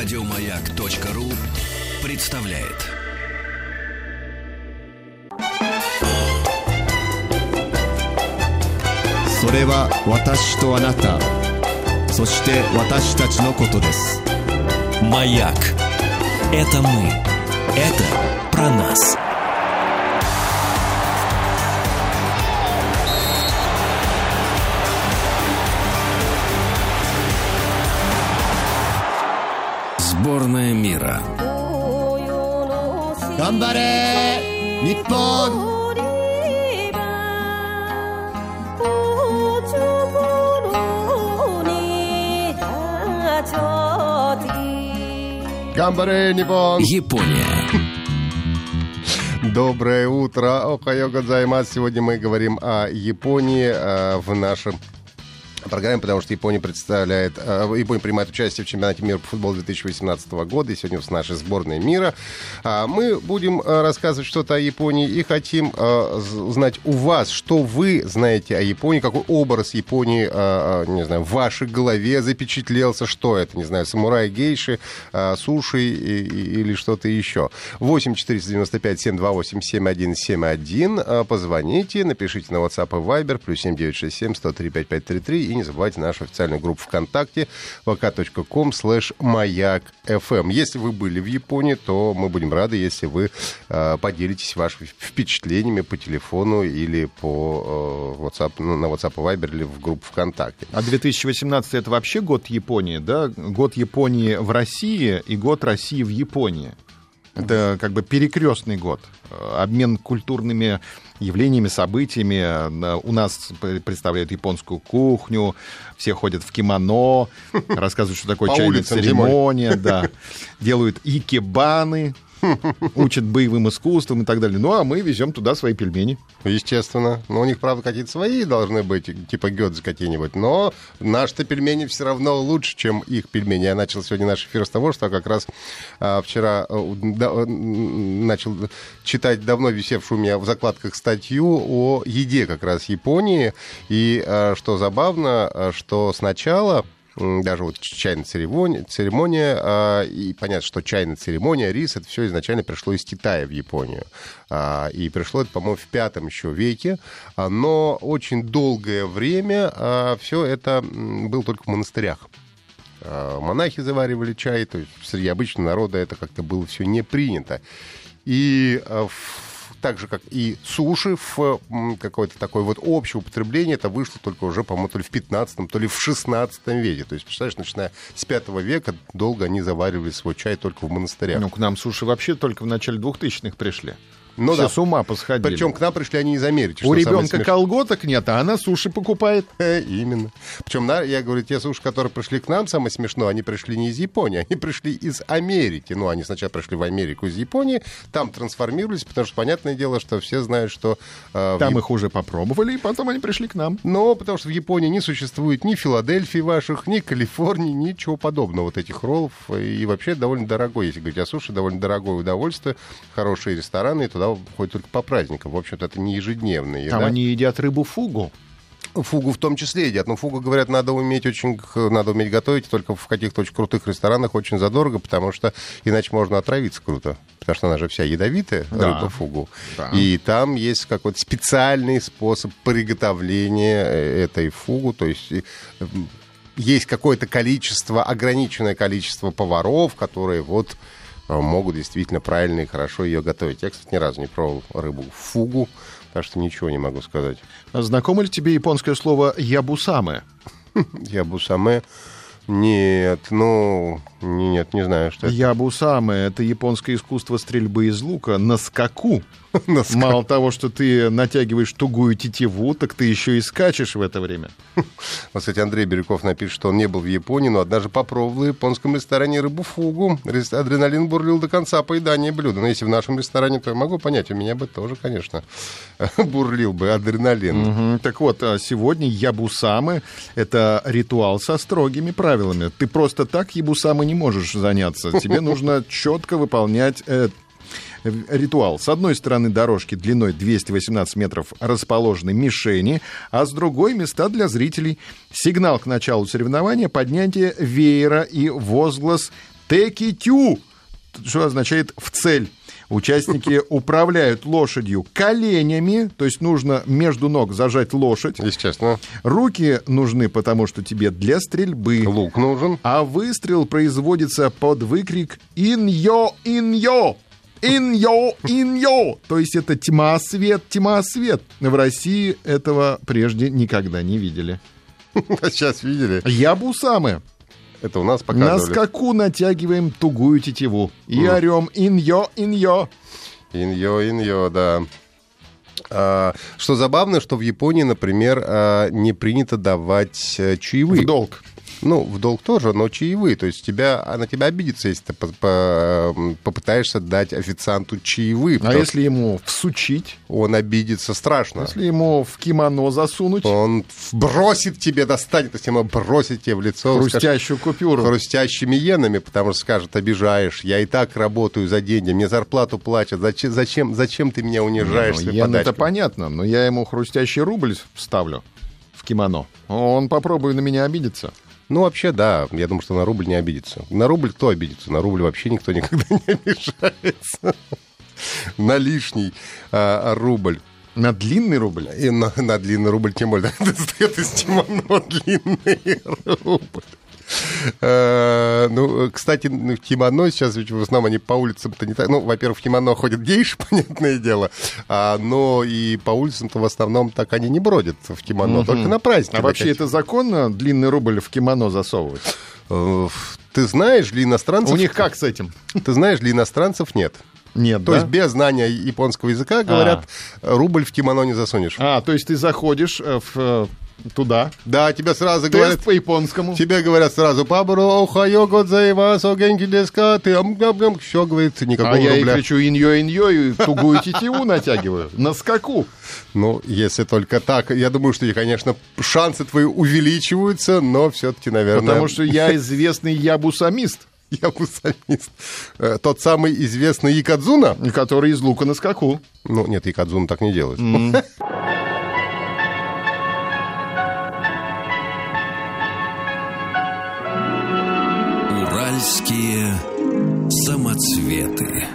Радиомаяк.ру представляет. Сорева ваташи то аната. Соште ваташи тачи но кото дес. Маяк. Это мы. Это про нас. 頑張れ日本 Гамбаре, Ниппон! Япония. Доброе утро, Охайо Гадзаймас. Сегодня мы говорим о Японии э, в нашем программе, потому что Япония представляет, э, Япония принимает участие в чемпионате мира по футболу 2018 года, и сегодня с нашей сборной мира. А Мы будем э, рассказывать что-то о Японии и хотим э, узнать у вас, что вы знаете о Японии, какой образ Японии, э, не знаю, в вашей голове запечатлелся, что это, не знаю, самурай, гейши, суши или что-то еще. 8 495 728 7171. Э, Позвоните, напишите на WhatsApp и Viber, плюс 7967 103 5533. И не забывайте нашу официальную группу ВКонтакте vk.com slash маяк FM. Если вы были в Японии, то мы будем рады, если вы э, поделитесь вашими впечатлениями по телефону или по э, WhatsApp, ну, на WhatsApp и Viber или в группу ВКонтакте. А 2018 это вообще год Японии, да? Год Японии в России и год России в Японии. Это как бы перекрестный год. Обмен культурными явлениями, событиями. Э, У нас представляют японскую кухню, все ходят в кимоно, рассказывают, что такое чайная церемония, да. Делают икебаны, учат боевым искусствам и так далее. Ну, а мы везем туда свои пельмени. Естественно. Но у них, правда, какие-то свои должны быть, типа гёдзе какие-нибудь. Но наши-то пельмени все равно лучше, чем их пельмени. Я начал сегодня наш эфир с того, что как раз а, вчера а, да, м, начал читать давно висевшую у меня в закладках статью о еде как раз Японии. И а, что забавно, а, что сначала даже вот чайная церемония, церемония а, и понятно, что чайная церемония, рис, это все изначально пришло из Китая в Японию. А, и пришло это, по-моему, в пятом еще веке, А, но очень долгое время все это было только в монастырях. Монахи заваривали чай, то есть среди обычного народа это как-то было все не принято. И в- так же, как и суши в какое-то такое вот общее употребление, это вышло только уже, по-моему, то ли в 15 то ли в 16 веке. То есть, представляешь, начиная с 5 века долго они заваривали свой чай только в монастырях. Ну, к нам суши вообще только в начале 2000-х пришли. Ну Все да. с ума посходили. Причем к нам пришли они из Америки. У ребенка смешное. колготок нет, а она суши покупает. Э, Именно. Причем, на- я говорю, те суши, которые пришли к нам, самое смешное, они пришли не из Японии, они пришли из Америки. Ну, они сначала пришли в Америку из Японии, там трансформировались, потому что, понятное дело, что все знают, что... э, в Там Яп- их уже попробовали, и потом они пришли к нам. Но потому что в Японии не существует ни Филадельфии ваших, ни Калифорнии, ничего подобного вот этих роллов. И вообще довольно дорогой, если говорить о суши, довольно дорогое удовольствие. Хорошие рестораны, и туда ходят только по праздникам. В общем-то, это не ежедневная еда. Там они едят рыбу фугу. Фугу в том числе едят. Но фугу, говорят, надо уметь очень, надо уметь готовить только в каких-то очень крутых ресторанах очень задорого, потому что иначе можно отравиться круто. Потому что она же вся ядовитая, Да. рыба фугу. Да. И там есть какой-то специальный способ приготовления э, этой фугу. То есть м, есть какое-то количество, ограниченное количество поваров, которые вот э, могут действительно правильно и хорошо ее готовить. Я, кстати, ни разу не пробовал рыбу фугу, так что ничего не могу сказать. Знакомо ли тебе японское слово ябусаме? Я бусаме. Нет, ну, нет, не знаю, что это. Ябусаме — это японское искусство стрельбы из лука на скаку. Мало того, что ты натягиваешь тугую тетиву, так ты еще и скачешь в это время. Вот, кстати, Андрей Бирюков напишет, что он не был в Японии, но однажды попробовал в японском ресторане рыбу фугу. Адреналин бурлил до конца поедания блюда. Но если в нашем ресторане, то я могу понять, у меня бы тоже, конечно, бурлил бы адреналин. Мгм. Так вот, а сегодня ябусамы — это ритуал со строгими правилами. Ты просто так ябусамы не можешь заняться. Тебе нужно четко выполнять э, ритуал. С одной стороны дорожки длиной 218 метров расположены мишени, а с другой места для зрителей. Сигнал к началу соревнования, поднятие веера и возглас Текитю, что означает в цель. Участники управляют лошадью коленями, то есть нужно между ног зажать лошадь. Естественно. Руки нужны, потому что тебе для стрельбы. Лук нужен. А выстрел производится под выкрик «Иньо! Иньо!» Иньо, иньо, то есть это тьма, свет, тьма, свет. В России этого прежде никогда не видели. Сейчас видели? Ябусамы. Это у нас На показывали. скаку натягиваем тугую тетиву и орем «Иньо, иньо». Иньо, иньо, да. А, что забавно, что в Японии, например, а, не принято давать э, чаевые. В долг. Ну, в долг тоже, но чаевые. То есть тебя, на тебя обидится, если ты по- по- м, попытаешься дать официанту чаевые. А если ему всучить? Он обидится страшно. Если ему в кимоно засунуть Он бросит тебе, достанет, если ему бросит тебе в лицо скажет, хрустящую купюру? хрустящими иенами, потому что скажет, обижаешь, я и так работаю за деньги, мне зарплату платят, зачем, зачем, зачем ты меня унижаешь Ну, йен это подачкой?» понятно, но я ему хрустящий рубль вставлю в кимоно. Он попробует на меня обидеться. Ну, вообще, да, я думаю, что на рубль не обидится. На рубль кто обидится? На рубль вообще никто никогда не обижается. На лишний а, рубль. На длинный рубль? И на, на длинный рубль, тем более, достает из кимоно длинный рубль. Э, Ну, кстати, ну, в кимоно сейчас ведь в основном они по улицам-то не так... Ну, во-первых, в кимоно ходят гейши, понятное дело, а, но и по улицам-то в основном так они не бродят в кимоно, только на праздники. А вообще это законно длинный рубль в кимоно засовывать? Э, Ты знаешь, для иностранцев... У них как с этим? Ты знаешь, для иностранцев нет. Нет, То да? есть без знания японского языка, говорят, рубль в кимоно не засунешь. А, то есть ты заходишь э, в, э, туда, Да, тебе сразу тест говорят... по японскому. Тебе говорят сразу, пабро, охайо, годзаимасо, генки деска, ты ам-гам-гам, все, говорит, никакого А я и рубля. кричу иньо-иньо и тугую тетиву натягиваю на скаку. Ну, если только так, я думаю, что, и, конечно, шансы твои увеличиваются, но все-таки, наверное... Потому что я известный ябусамист, я бусамист. Э, Тот самый известный Якадзуна? который из лука на скаку. Ну, нет, Якадзуна так не делает. Уральские самоцветы.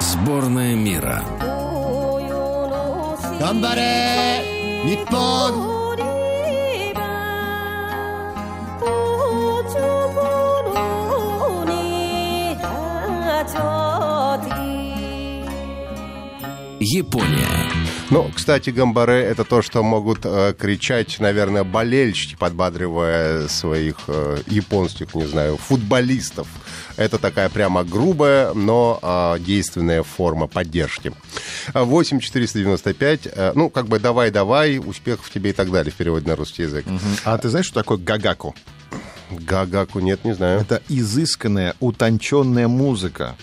Сборная мира. 頑張 Япония. Ну, кстати, гамбаре — это то, что могут э, кричать, наверное, болельщики, подбадривая своих э, японских, не знаю, футболистов. Это такая прямо грубая, но э, действенная форма поддержки. 8 495, э, ну, как бы давай-давай, успехов тебе и так далее в переводе на русский язык. А ты знаешь, что такое гагаку? Гагаку нет, не знаю. Это изысканная, утонченная музыка.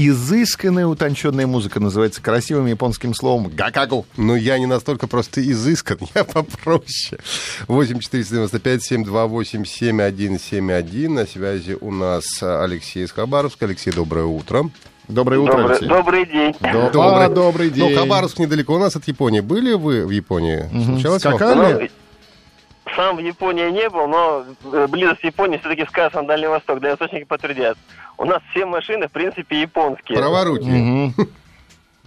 Изысканная, утонченная музыка называется красивым японским словом гакаку. Ну, я не настолько просто изыскан, я попроще. 8 495 728 7171. На связи у нас Алексей из Хабаровска. Алексей, доброе утро. Доброе утро, Добрый, Алексей. добрый день. Добрый, а, добрый день. Ну, Хабаровск недалеко у нас от Японии. Были вы в Японии? Случалось вам? Скакали? Ну, сам в Японии не был, но э, близость Японии все-таки сказано на Дальний Восток, да, источники подтвердят. У нас все машины, в принципе, японские. Праворукие. Мгм.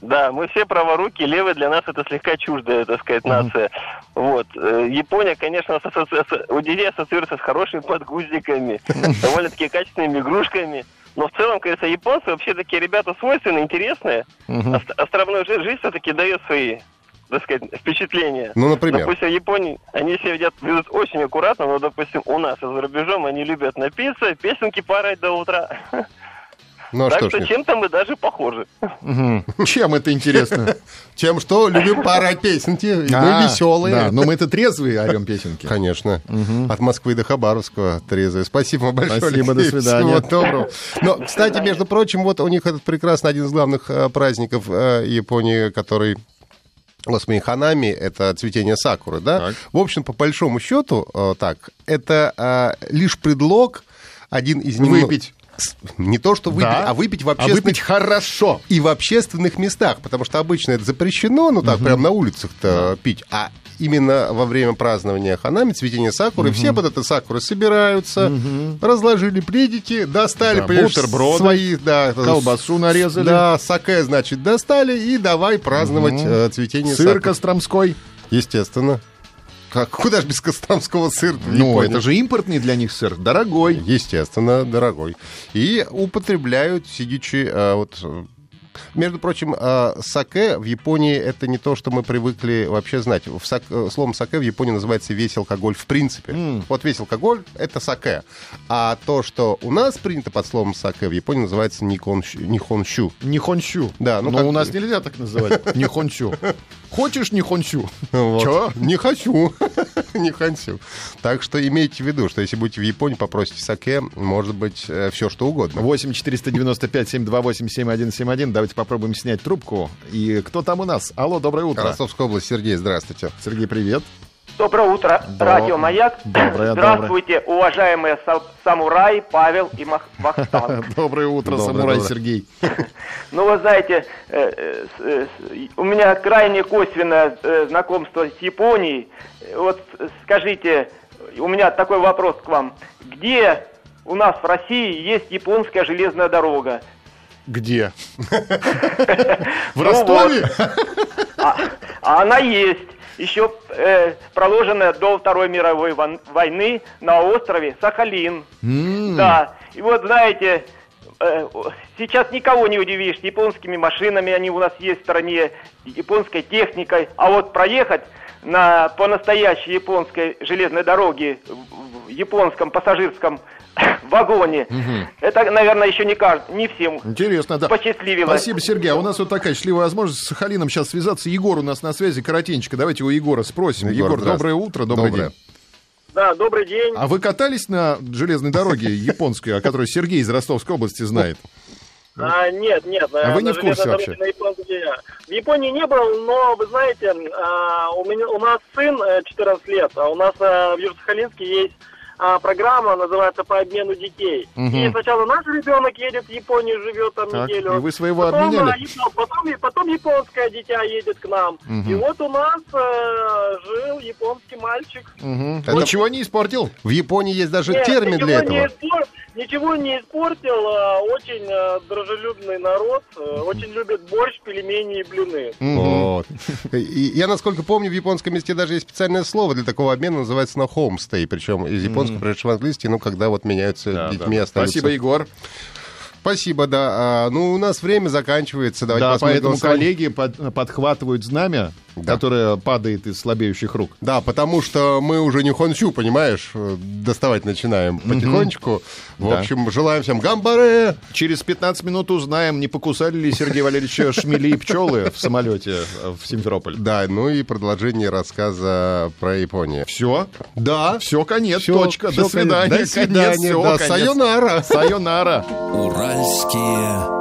Да, мы все праворуки, левые для нас это слегка чуждая, так сказать, нация. Вот. Э, Япония, конечно, у детей ассоциируется с хорошими подгузниками, довольно-таки качественными игрушками. Но в целом, кажется, японцы вообще такие ребята свойственные, интересные. Ост- Островной жи- жизнь все-таки дает свои, так сказать, впечатления. Ну, например. Допустим, в Японии они себя ведут, ведут очень аккуратно, но, допустим, у нас за рубежом они любят напиться, песенки порать до утра. Ну, а так что что чем-то мы даже похожи. Мгм. Чем это интересно? Тем, что любим поорать песенки, и мы А, веселые. Да, но мы-то трезвые орем песенки. Конечно. От Москвы до Хабаровского трезвые. Спасибо вам большое. Спасибо, до свидания. Всего доброго. Но, кстати, между прочим, вот у них этот прекрасный один из главных э, праздников э, Японии, который Господи, ханами — это цветение сакуры, да? Так. В общем, по большому счету, э, так, это э, лишь предлог, один из немно- Выпить. не то что выпить, Да. а выпить в А общественных... выпить хорошо. И в общественных местах, потому что обычно это запрещено, ну так, прям на улицах-то пить, а именно во время празднования ханами, цветения сакуры, все под это сакуры собираются, разложили пледики, достали, Да, понимаешь, бутерброды, свои, да, колбасу нарезали. Да, саке, значит, достали и давай праздновать э, цветение Сыр сакуры. костромской. Естественно. Как, куда же без костромского сыра? Ну, это же импортный для них сыр, дорогой. Естественно, дорогой. И употребляют, сидячи, э, вот... Между прочим, э, саке в Японии это не то, что мы привыкли вообще знать. В сак- э, Словом саке в Японии называется весь алкоголь в принципе. Вот весь алкоголь — это саке. А то, что у нас принято под словом саке, в Японии называется нихонщу. Нихонщу. Да, ну Но как- у нас нельзя так называть. Нихонщу. Хочешь нихонщу? Вот. Чё? Не хочу. не хочу. Так что имейте в виду, что если будете в Японии, попросите саке, может быть, все что угодно. 8 495 728 7171. Давайте попробуем снять трубку. И кто там у нас? Алло, доброе утро. Ростовская область, Сергей, здравствуйте. Сергей, привет. Доброе утро, Доб- радио «Маяк». Доброе, Здравствуйте, уважаемые са- самураи Павел и Мах- Вахтанг. Доброе утро, Доброе, самурай доброе. Сергей. Ну, вы знаете, э, э, э, у меня крайне косвенное знакомство с Японией. Вот скажите, у меня такой вопрос к вам. Где у нас в России есть японская железная дорога? Где? В Ну Ростове? А, а она есть. Еще э, проложенная до Второй мировой войны на острове Сахалин. Да. И вот знаете, э, сейчас никого не удивишь. Японскими машинами они у нас есть в стране, японской техникой. А вот проехать на по настоящей японской железной дороге в японском пассажирском вагоне, это, наверное, еще не кажд... не всем Интересно, да. посчастливилось. Спасибо, Сергей. А у нас вот такая счастливая возможность с Сахалином сейчас связаться. Егор у нас на связи, коротенько. Давайте у Егора спросим. Егор, Егор, доброе утро, добрый Доброе. день. Да, добрый день. А вы катались на железной дороге японской, о которой Сергей из Ростовской области знает? А, нет, нет. А вы не в курсе железной вообще? на Японии. В Японии не был, но вы знаете, а, у меня у нас сын э, 14 лет, а у нас э, в Южно-Сахалинске есть а, программа, называется по обмену детей. Мгм. И сначала наш ребенок едет в Японию, живет там Так, неделю. и вы своего потом, обменяли? а, потом, и потом японское дитя едет к нам. Мгм. И вот у нас э, жил японский мальчик. Мгм. Это- Ничего не испортил? В Японии есть даже Нет, термин для Не этого. Ничего не испортил, а, очень э, дружелюбный народ, э, очень любит борщ, пельмени и блины. Вот. Я, насколько помню, в японском языке даже есть специальное слово для такого обмена, называется на homestay, причем из японского пришедшего в английский, ну, когда вот меняются Да, детьми, да. остаются. Спасибо, Егор. Спасибо, да. А, ну, у нас время заканчивается. Давайте Да, посмотрим поэтому голосование. коллеги под- подхватывают знамя, Да. которое падает из слабеющих рук. Да, потому что мы уже не хончу, понимаешь, э, доставать начинаем потихонечку. В Да. общем, желаем всем гамбаре. Через 15 минут узнаем, не покусали ли Сергей Валерьевича шмели и пчелы в самолете э, в Симферополь. Да, ну и продолжение рассказа про Японию. Все? Да. Все, конец, Всё, точка. всё, До свидания. До свидания. Конец, всё, да, конец. сайонара. Сайонара. Уральские